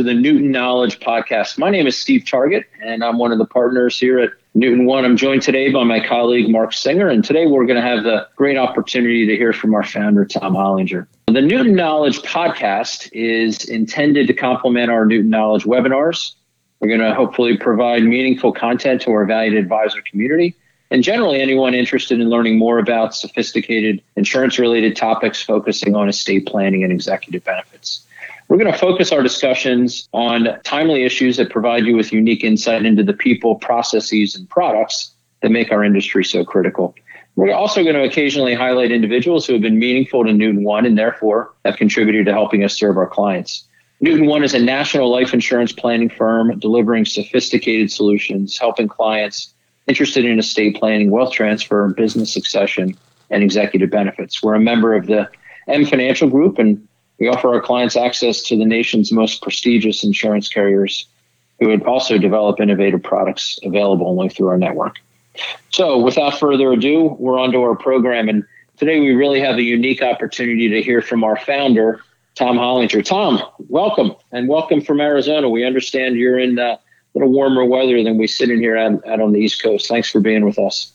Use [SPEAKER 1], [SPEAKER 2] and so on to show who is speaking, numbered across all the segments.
[SPEAKER 1] to the Newton Knowledge Podcast. My name is Steve Target, and I'm one of the partners here at Newton One. I'm joined today by my colleague Mark Singer, and today we're going to have the great opportunity to hear from our founder, Tom Hollinger. The Newton Knowledge Podcast is intended to complement our Newton Knowledge webinars. We're going to hopefully provide meaningful content to our valued advisor community and generally anyone interested in learning more about sophisticated insurance related topics focusing on estate planning and executive benefits. We're going to focus our discussions on timely issues that provide you with unique insight into the people, processes, and products that make our industry so critical. We're also going to occasionally highlight individuals who have been meaningful to Newton One and therefore have contributed to helping us serve our clients. Newton One is a national life insurance planning firm delivering sophisticated solutions, helping clients interested in estate planning, wealth transfer, business succession, and executive benefits. We're a member of the M Financial Group and we offer our clients access to the nation's most prestigious insurance carriers who would also develop innovative products available only through our network. So, without further ado, we're on to our program. And today we really have a unique opportunity to hear from our founder, Tom Hollinger. Tom, welcome and welcome from Arizona. We understand you're in uh, a little warmer weather than we sit in here out, out, on the East Coast. Thanks for being with us.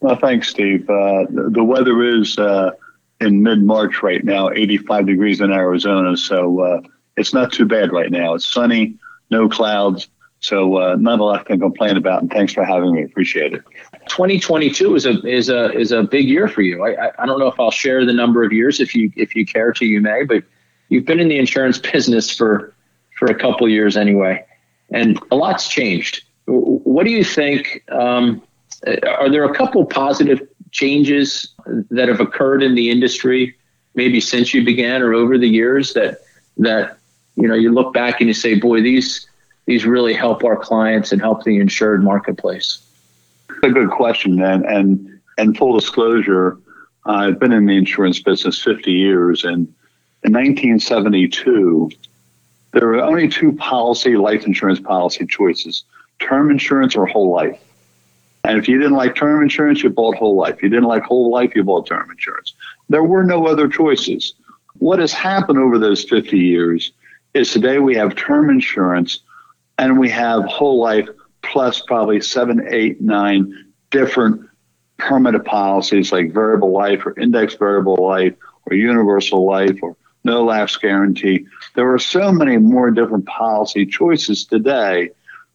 [SPEAKER 2] Well, thanks, Steve. Uh, the, weather is uh, in mid March right now, 85 degrees in Arizona. So uh, it's not too bad right now. It's sunny, no clouds. So uh, not a lot to complain about. And thanks for having me. Appreciate it.
[SPEAKER 1] 2022 is a is a is a big year for you. I, I, don't know if I'll share the number of years. If you if you care to, you may. But you've been in the insurance business for for a couple years anyway, and a lot's changed. What do you think? Um, are there a couple positive changes that have occurred in the industry, maybe since you began or over the years that that you know you look back and you say, boy, these these really help our clients and help the insured marketplace?
[SPEAKER 2] a good question, and and and full disclosure, I've been in the insurance business 50 years, and in 1972, there were only two policy life insurance policy choices: term insurance or whole life. And if you didn't like term insurance, you bought whole life. You didn't like whole life, you bought term insurance. There were no other choices. What has happened over those 50 years is today we have term insurance and we have whole life plus probably seven, eight, nine different permanent policies like variable life or index variable life or universal life or no lapse guarantee. There are so many more different policy choices today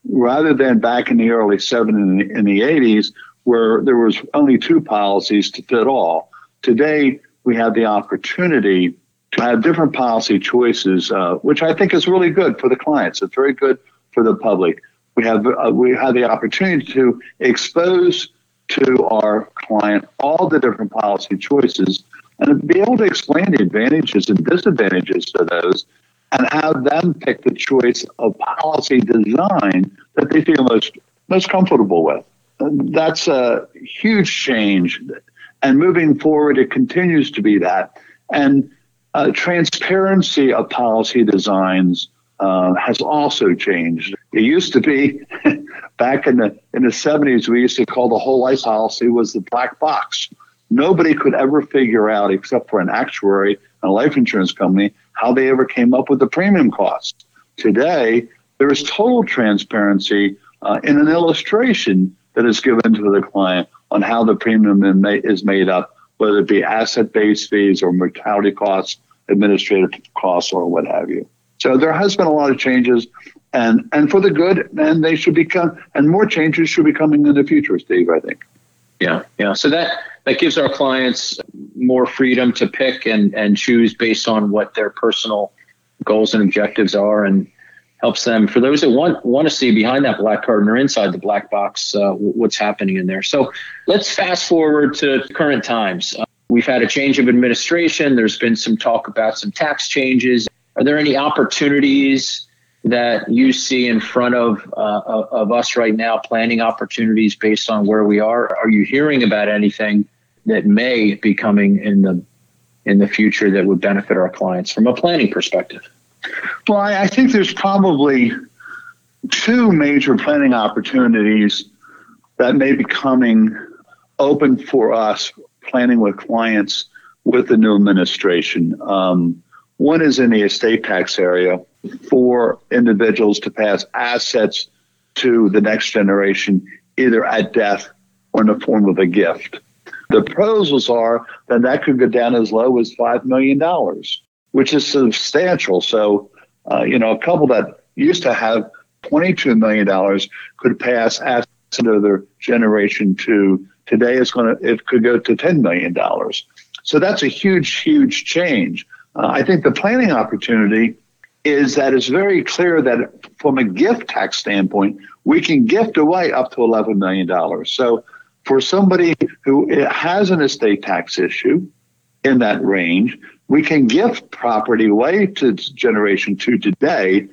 [SPEAKER 2] rather than back in the early 70s and in the 80s where there was only two policies to fit all. Today, we have the opportunity to have different policy choices, uh, which I think is really good for the clients. It's very good for the public. We have uh, we have the opportunity to expose to our client all the different policy choices and be able to explain the advantages and disadvantages to those and have them pick the choice of policy design that they feel most most comfortable with. That's a huge change, and moving forward, it continues to be that. And uh, transparency of policy designs uh, has also changed. It used to be back in the in the 70s, we used to call the whole life policy was the black box. Nobody could ever figure out, except for an actuary and a life insurance company, how they ever came up with the premium cost. Today, there is total transparency uh, in an illustration that is given to the client on how the premium is made up, whether it be asset based fees or mortality costs, administrative costs, or what have you. So there has been a lot of changes, and and for the good, and they should become, and more changes should be coming in the future, Steve. I think.
[SPEAKER 1] Yeah, yeah. So that that gives our clients more freedom to pick and and choose based on what their personal goals and objectives are, and helps them for those that want want to see behind that black curtain or inside the black box uh, what's happening in there. So let's fast forward to current times. Uh, we've had a change of administration. There's been some talk about some tax changes. Are there any opportunities that you see in front of uh, of us right now, planning opportunities based on where we are? Are you hearing about anything that may be coming in the in the future that would benefit our clients from a planning perspective?
[SPEAKER 2] Well, I, I think there's probably two major planning opportunities that may be coming open for us planning with clients with the new administration. Um, One is in the estate tax area for individuals to pass assets to the next generation, either at death or in the form of a gift. The proposals are that that could go down as low as $5 million, which is substantial. So, uh, you know, a couple that used to have $22 million could pass assets to their generation to today it's going to, it could go to $10 million. So that's a huge, huge change. Uh, I think the planning opportunity is that it's very clear that from a gift tax standpoint, we can gift away up to $11 million. So for somebody who has an estate tax issue in that range, we can gift property away to generation two today.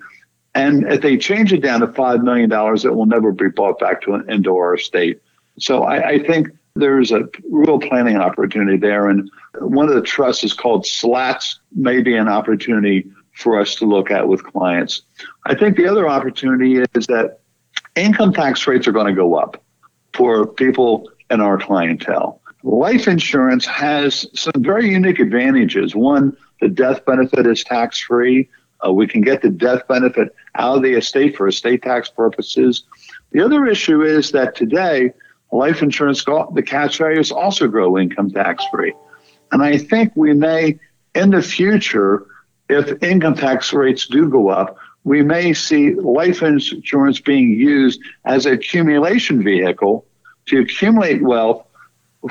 [SPEAKER 2] And if they change it down to $5 million, it will never be brought back to an, into our estate. So I, I think there's a real planning opportunity there. And one of the trusts is called SLATs, maybe an opportunity for us to look at with clients. I think the other opportunity is that income tax rates are going to go up for people in our clientele. Life insurance has some very unique advantages. One, the death benefit is tax free. Uh, we can get the death benefit out of the estate for estate tax purposes. The other issue is that today, life insurance, the cash values also grow income tax free. And I think we may, in the future, if income tax rates do go up, we may see life insurance being used as an accumulation vehicle to accumulate wealth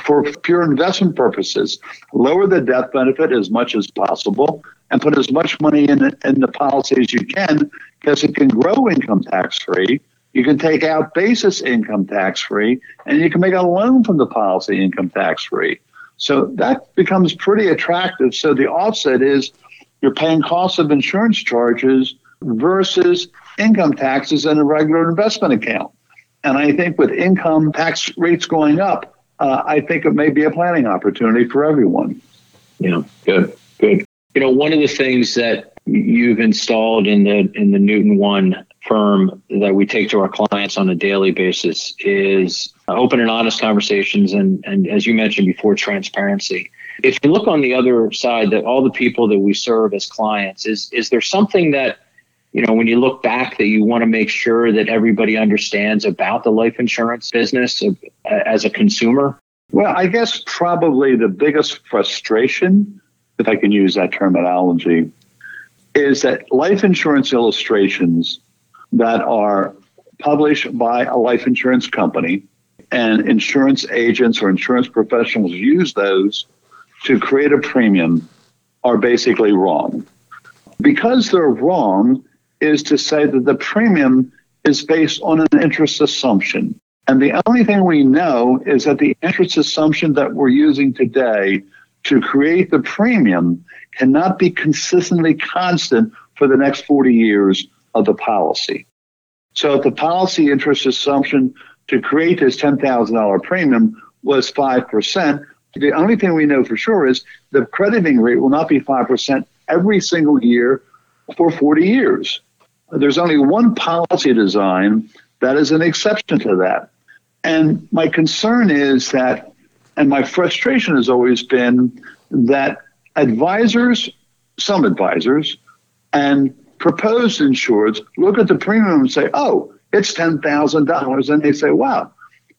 [SPEAKER 2] for pure investment purposes. Lower the death benefit as much as possible and put as much money in, in the policy as you can because it can grow income tax free. You can take out basis income tax free and you can make a loan from the policy income tax free. So that becomes pretty attractive. So the offset is you're paying costs of insurance charges versus income taxes in a regular investment account. And I think with income tax rates going up, uh, I think it may be a planning opportunity for everyone.
[SPEAKER 1] Yeah, good, good. You know, one of the things that you've installed in the in the Newton One firm that we take to our clients on a daily basis is open and honest conversations, and and as you mentioned before, transparency. If you look on the other side, that all the people that we serve as clients, is is there something that you know when you look back that you want to make sure that everybody understands about the life insurance business as a consumer?
[SPEAKER 2] Well, I guess probably the biggest frustration, if I can use that terminology, is that life insurance illustrations that are published by a life insurance company and insurance agents or insurance professionals use those to create a premium are basically wrong. Because they're wrong is to say that the premium is based on an interest assumption. And the only thing we know is that the interest assumption that we're using today to create the premium cannot be consistently constant for the next 40 years of the policy. So the policy interest assumption to create this $10,000 premium was 5%, the only thing we know for sure is the crediting rate will not be 5% every single year for 40 years. There's only one policy design that is an exception to that. And my concern is that, and my frustration has always been that advisors, some advisors, and proposed insureds look at the premium and say, oh, it's $10,000. And they say, wow,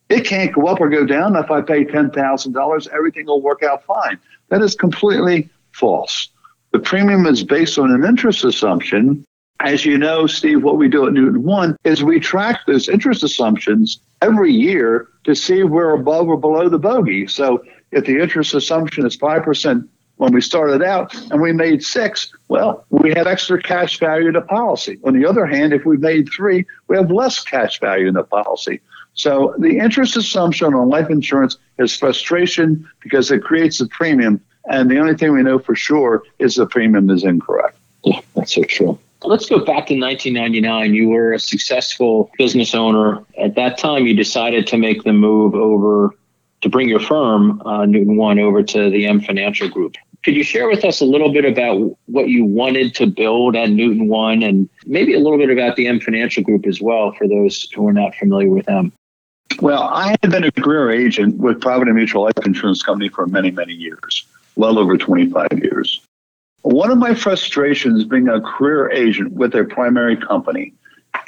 [SPEAKER 2] it can't go up or go down. If I pay $10,000, everything will work out fine. That is completely false. The premium is based on an interest assumption. As you know, Steve, what we do at Newton One is we track those interest assumptions every year to see if we're above or below the bogey. So if the interest assumption is 5% when we started out and we made six, well, we have extra cash value in the policy. On the other hand, if we made three, we have less cash value in the policy. So the interest assumption on life insurance is frustration because it creates a premium. And the only thing we know for sure is the premium is incorrect.
[SPEAKER 1] Yeah, that's so true. Let's go back to 1999. You were a successful business owner. At that time, you decided to make the move over to bring your firm, uh, Newton One, over to the M Financial Group. Could you share with us a little bit about what you wanted to build at Newton One and maybe a little bit about the M Financial Group as well for those who are not familiar with them?
[SPEAKER 2] Well, I had been a career agent with Provident Mutual Life Insurance Company for many, many years, well over 25 years. One of my frustrations being a career agent with a primary company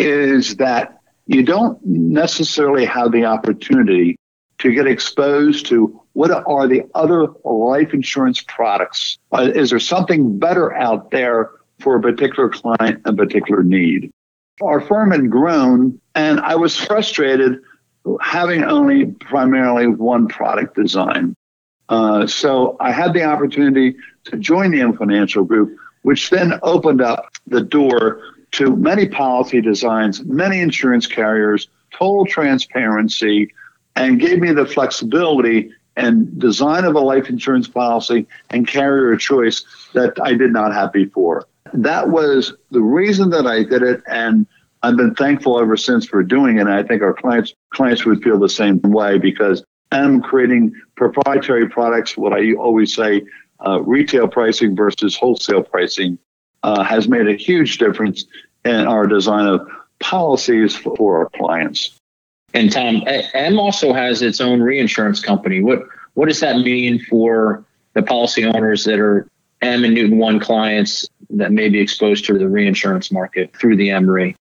[SPEAKER 2] is that you don't necessarily have the opportunity to get exposed to what are the other life insurance products? Uh, is there something better out there for a particular client and particular need? Our firm had grown, and I was frustrated having only primarily one product design. Uh, so I had the opportunity to join the M Financial Group, which then opened up the door to many policy designs, many insurance carriers, total transparency, and gave me the flexibility and design of a life insurance policy and carrier choice that I did not have before. That was the reason that I did it, and I've been thankful ever since for doing it. And I think our clients clients would feel the same way because I'm creating proprietary products. What I always say, uh, retail pricing versus wholesale pricing uh, has made a huge difference in our design of policies for our clients.
[SPEAKER 1] And Tom, M also has its own reinsurance company. What what does that mean for the policy owners that are M and Newton One clients that may be exposed to the reinsurance market through the M Re?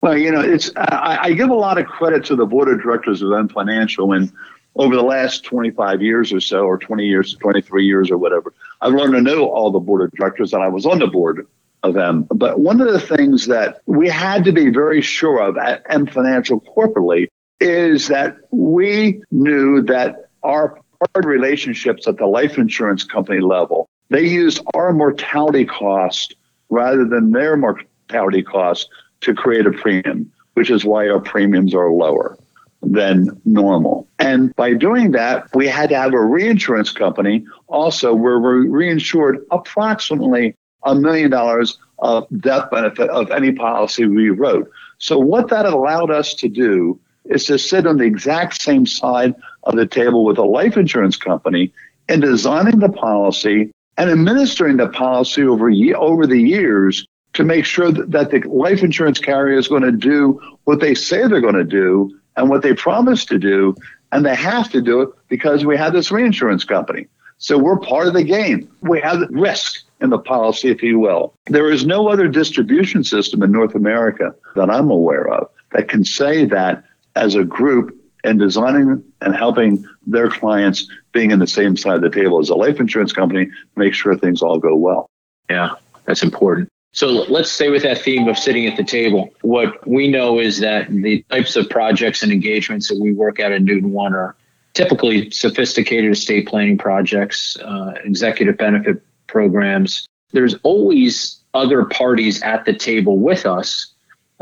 [SPEAKER 2] Well, you know, it's I, I give a lot of credit to the board of directors of M Financial, and over the last 25 years or so, or 20 years, 23 years, or whatever, I've learned to know all the board of directors, and I was on the board of them. But one of the things that we had to be very sure of at M Financial corporately is that we knew that our hard relationships at the life insurance company level, they use our mortality cost rather than their mortality cost to create a premium, which is why our premiums are lower than normal. And by doing that, we had to have a reinsurance company also where we reinsured approximately a million dollars of death benefit of any policy we wrote. So what that allowed us to do is to sit on the exact same side of the table with a life insurance company in designing the policy and administering the policy over, over the years to make sure that, that the life insurance carrier is going to do what they say they're going to do and what they promise to do. And they have to do it because we have this reinsurance company. So we're part of the game. We have risk in the policy, if you will. There is no other distribution system in North America that I'm aware of that can say that as a group and designing and helping their clients being in the same side of the table as a life insurance company make sure things all go well.
[SPEAKER 1] Yeah, that's important. So let's stay with that theme of sitting at the table. What we know is that the types of projects and engagements that we work at at Newton One are typically sophisticated estate planning projects, uh, executive benefit programs. There's always other parties at the table with us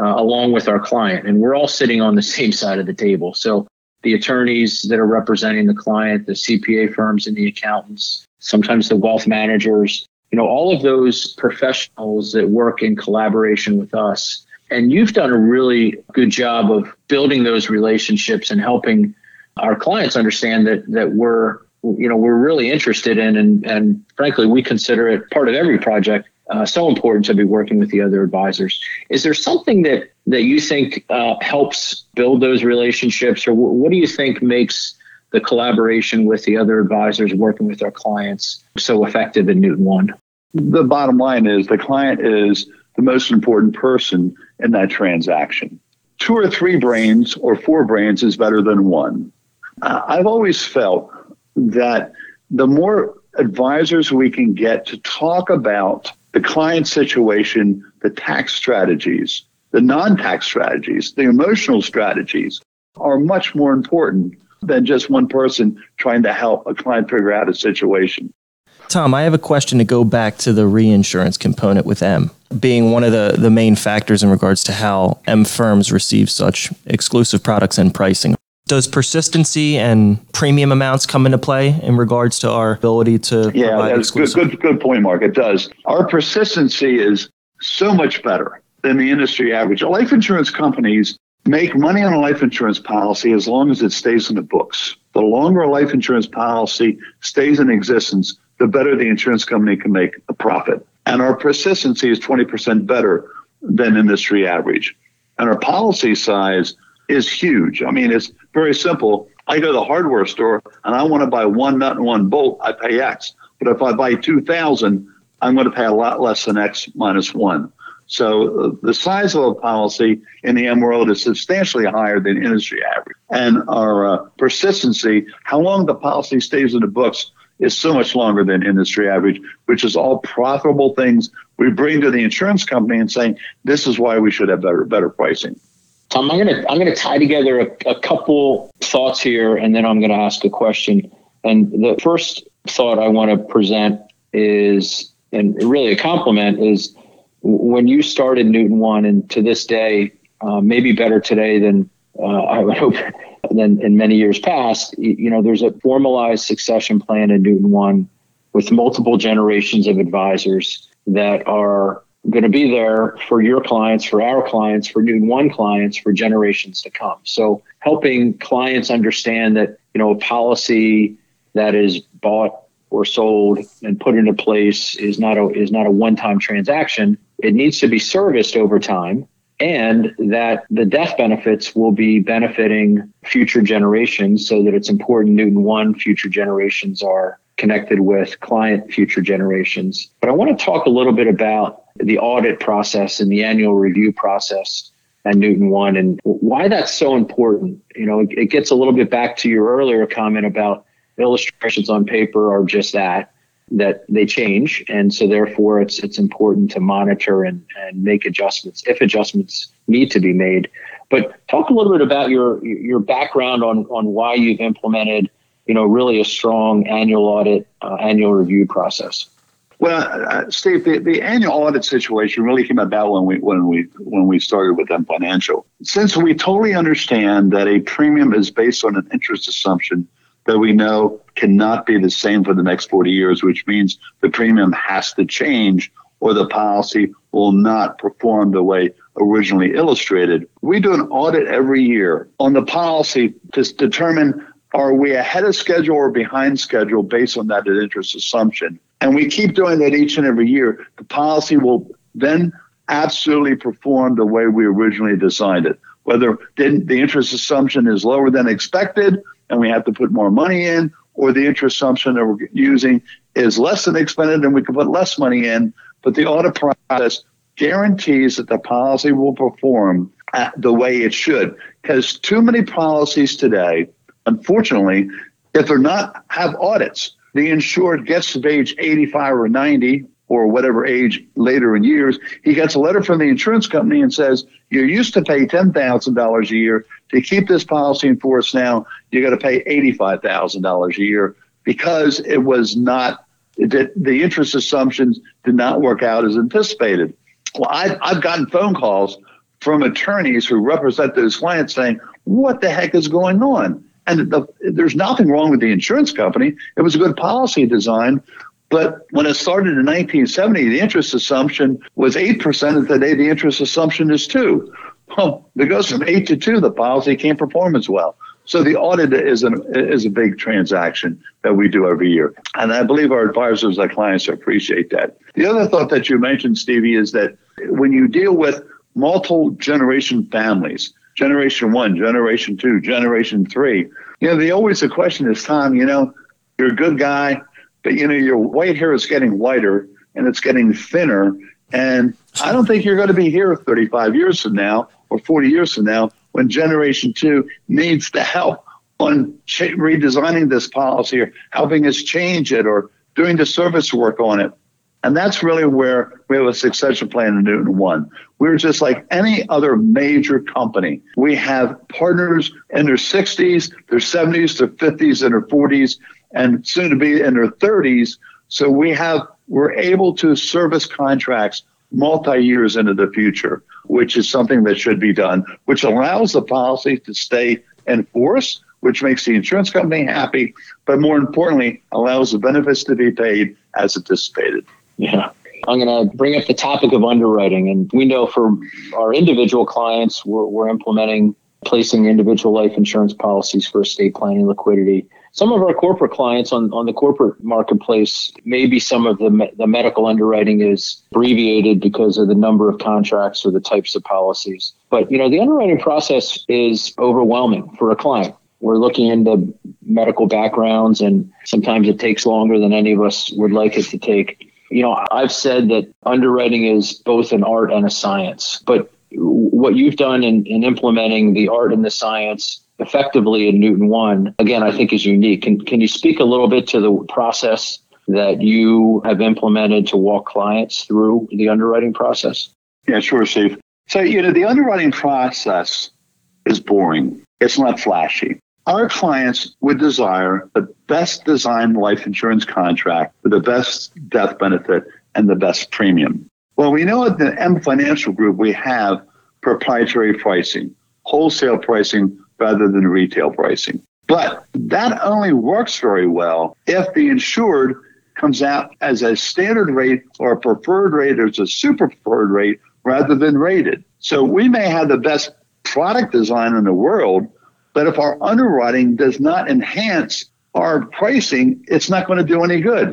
[SPEAKER 1] uh, along with our client. And we're all sitting on the same side of the table. So the attorneys that are representing the client, the CPA firms and the accountants, sometimes the wealth managers, you know, all of those professionals that work in collaboration with us. And you've done a really good job of building those relationships and helping our clients understand that that we're you know we're really interested in and and frankly we consider it part of every project uh, so important to be working with the other advisors. Is there something that that you think uh, helps build those relationships, or w- what do you think makes the collaboration with the other advisors working with our clients so effective in Newton One?
[SPEAKER 2] The bottom line is the client is the most important person in that transaction. Two or three brains or four brains is better than one. Uh, I've always felt that the more advisors we can get to talk about the client situation, the tax strategies, the non tax strategies, the emotional strategies are much more important than just one person trying to help a client figure out a situation.
[SPEAKER 3] Tom, I have a question to go back to the reinsurance component with M, being one of the, the main factors in regards to how M firms receive such exclusive products and pricing. Does persistency and premium amounts come into play in regards to our ability to
[SPEAKER 2] yeah, provide that's good, good, good point, Mark. It does. Our persistency is so much better than the industry average. Life insurance companies make money on a life insurance policy as long as it stays in the books. The longer a life insurance policy stays in existence, the better the insurance company can make a profit. And our persistency is 20% better than industry average. And our policy size is huge. I mean, it's very simple. I go to the hardware store and I want to buy one nut and one bolt, I pay X. But if I buy 2,000, I'm going to pay a lot less than X minus one. So uh, the size of a policy in the M world is substantially higher than industry average. And our uh, persistency, how long the policy stays in the books, is so much longer than industry average, which is all profitable things we bring to the insurance company and saying this is why we should have better better pricing.
[SPEAKER 1] Tom, I'm gonna I'm gonna tie together a, a couple thoughts here, and then I'm gonna ask a question. And the first thought I want to present is, and really a compliment, is when you started Newton One, and to this day, uh, maybe better today than uh, I would hope than in many years past. You know, there's a formalized succession plan in Newton One with multiple generations of advisors that are going to be there for your clients, for our clients, for Newton One clients for generations to come. So helping clients understand that you know a policy that is bought or sold and put into place is not a is not a one-time transaction. It needs to be serviced over time and that the death benefits will be benefiting future generations so that it's important Newton one future generations are connected with client future generations. But I want to talk a little bit about the audit process and the annual review process at Newton One and why that's so important. You know, it, gets a little bit back to your earlier comment about illustrations on paper are just that that they change and so therefore it's it's important to monitor and, and make adjustments if adjustments need to be made but talk a little bit about your your background on on why you've implemented you know really a strong annual audit uh, annual review process
[SPEAKER 2] well, uh, Steve, the, the annual audit situation really came about when we when we when we started with M Financial. Since we totally understand that a premium is based on an interest assumption that we know cannot be the same for the next 40 years, which means the premium has to change or the policy will not perform the way originally illustrated. We do an audit every year on the policy to determine are we ahead of schedule or behind schedule based on that interest assumption. And we keep doing that each and every year. The policy will then absolutely perform the way we originally designed it. Whether the interest assumption is lower than expected and we have to put more money in, or the interest assumption that we're using is less than expected and we can put less money in. But the audit process guarantees that the policy will perform the way it should. Because too many policies today, unfortunately, if they're not have audits, the insured gets to age 85 or 90 or whatever age later in years, he gets a letter from the insurance company and says, You used to pay $10,000 a year. To keep this policy in force now, you got to pay $85,000 a year because it was not, that the interest assumptions did not work out as anticipated. Well, I've, I've gotten phone calls from attorneys who represent those clients saying, What the heck is going on? And the, there's nothing wrong with the insurance company. It was a good policy design, but when it started in 1970, the interest assumption was 8%, and today the interest assumption is 2 Well, it goes from 8 to 2, the policy can't perform as well. So the audit is, an, is a big transaction that we do every year. And I believe our advisors, our clients appreciate that. The other thought that you mentioned, Stevie, is that when you deal with multiple generation families, generation one, generation two, generation three, you know, the always the question is, Tom, you know, you're a good guy, but you know your white hair is getting whiter and it's getting thinner. And i don't think you're going to be here 35 years from now or 40 years from now when generation two needs the help on redesigning this policy or helping us change it or doing the service work on it and that's really where we have a succession plan in Newton One. We're just like any other major company. We have partners in their 60s, their 70s, their 50s, and their 40s and soon to be in their 30s. So we have we're able to service contracts multi years into the future, which is something that should be done, which allows the policy to stay in force, which makes the insurance company happy, but more importantly, allows the benefits to be paid as anticipated.
[SPEAKER 1] Yeah. I'm going to bring up the topic of underwriting. And we know for our individual clients, we're, we're implementing placing individual life insurance policies for estate planning liquidity some of our corporate clients on, on the corporate marketplace, maybe some of the, the medical underwriting is abbreviated because of the number of contracts or the types of policies. But, you know, the underwriting process is overwhelming for a client. We're looking into medical backgrounds, and sometimes it takes longer than any of us would like it to take. You know, I've said that underwriting is both an art and a science, but what you've done in, in implementing the art and the science effectively in Newton One, again, I think is unique. Can, can you speak a little bit to the process that you have implemented to walk clients through the underwriting process?
[SPEAKER 2] Yeah, sure, Steve. So, you know, the underwriting process is boring. It's not flashy. Our clients would desire the best designed life insurance contract with the best death benefit and the best premium. Well, we know at the M Financial Group we have proprietary pricing, wholesale pricing rather than retail pricing. But that only works very well if the insured comes out as a standard rate or a preferred rate or as a super preferred rate rather than rated. So we may have the best product design in the world, but if our underwriting does not enhance our pricing, it's not going to do any good.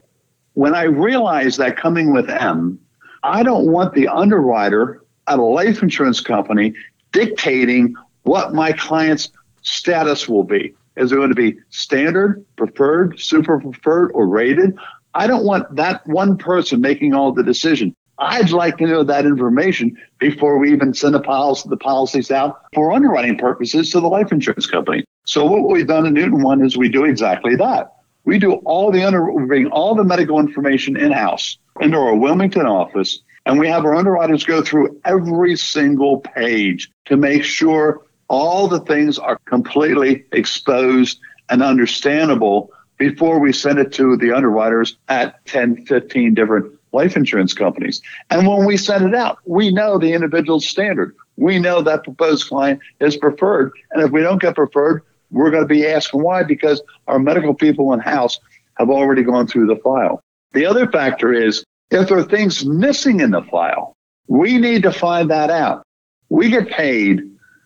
[SPEAKER 2] When I realized that coming with M, I don't want the underwriter at a life insurance company dictating what my client's status will be. Is it going to be standard, preferred, super preferred, or rated? I don't want that one person making all the decision. I'd like to know that information before we even send the, policy, the policies out for underwriting purposes to the life insurance company. So what we've done in Newton One is we do exactly that. We do all the under, we bring all the medical information in house into our Wilmington office, and we have our underwriters go through every single page to make sure all the things are completely exposed and understandable before we send it to the underwriters at 10, 15 different life insurance companies. And when we send it out, we know the individual standard. We know that proposed client is preferred. And if we don't get preferred, we're going to be asking why because our medical people in house have already gone through the file. The other factor is if there are things missing in the file, we need to find that out. We get paid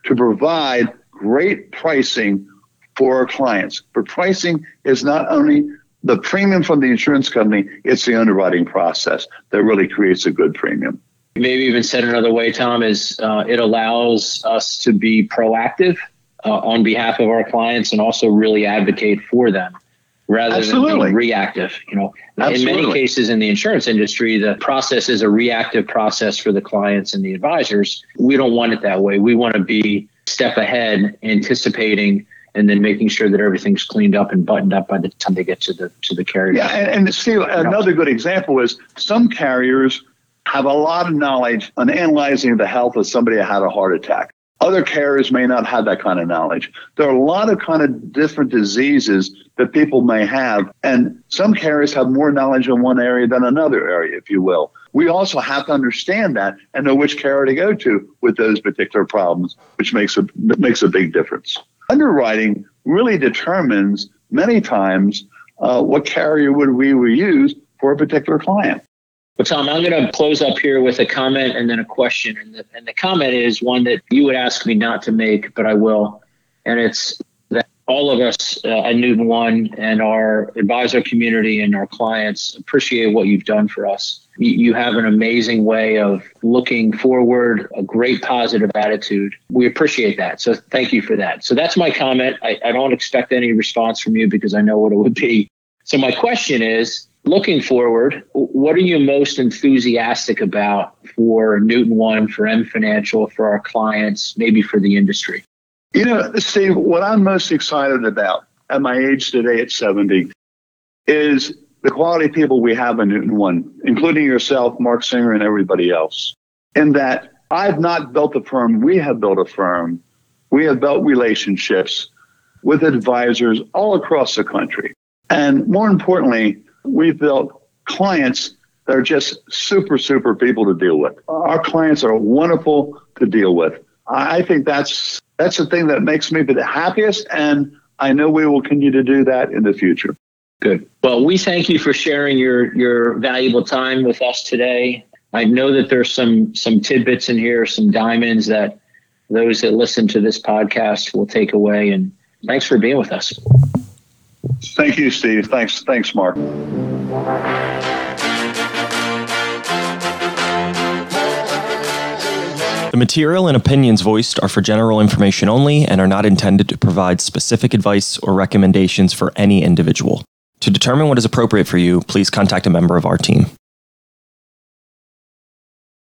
[SPEAKER 2] to provide great pricing for our clients. But pricing is not only the premium from the insurance company, it's the underwriting process that really creates a good premium.
[SPEAKER 1] Maybe even said another way, Tom, is uh, it allows us to be proactive uh, on behalf of our clients and also really advocate for them rather Absolutely. than being reactive. You know, Absolutely. in many cases in the insurance industry, the process is a reactive process for the clients and the advisors. We don't want it that way. We want to be step ahead, anticipating and then making sure that everything's cleaned up and buttoned up by the time they get to the to the carrier.
[SPEAKER 2] Yeah, and, and Steve, another good example is some carriers have a lot of knowledge on analyzing the health of somebody who had a heart attack. Other carriers may not have that kind of knowledge. There are a lot of kind of different diseases that people may have, and some carriers have more knowledge in one area than another area, if you will. We also have to understand that and know which carrier to go to with those particular problems, which makes a makes a big difference underwriting really determines many times uh, what carrier would we use for a particular client.
[SPEAKER 1] Well, Tom, I'm going to close up here with a comment and then a question. And the, and the comment is one that you would ask me not to make, but I will. And it's all of us uh, at Newton One and our advisor community and our clients appreciate what you've done for us you have an amazing way of looking forward, a great positive attitude. We appreciate that. So thank you for that. So that's my comment. I, I don't expect any response from you because I know what it would be. So my question is looking forward, what are you most enthusiastic about for Newton One, for M Financial, for our clients, maybe for the industry?
[SPEAKER 2] You know, Steve, what I'm most excited about at my age today at 70 is the quality people we have in Newton One, including yourself, Mark Singer, and everybody else, in that I've not built a firm, we have built a firm. We have built relationships with advisors all across the country. And more importantly, we've built clients that are just super, super people to deal with. Our clients are wonderful to deal with. I think that's that's the thing that makes me be the happiest, and I know we will continue to do that in the future.
[SPEAKER 1] Good. Well, we thank you for sharing your your valuable time with us today. I know that there's some some tidbits in here, some diamonds that those that listen to this podcast will take away. And thanks for being with us.
[SPEAKER 2] Thank you, Steve. Thanks. Thanks, Mark.
[SPEAKER 3] The material and opinions voiced are for general information only and are not intended to provide specific advice or recommendations for any individual. To determine what is appropriate for you, please contact a member of our team.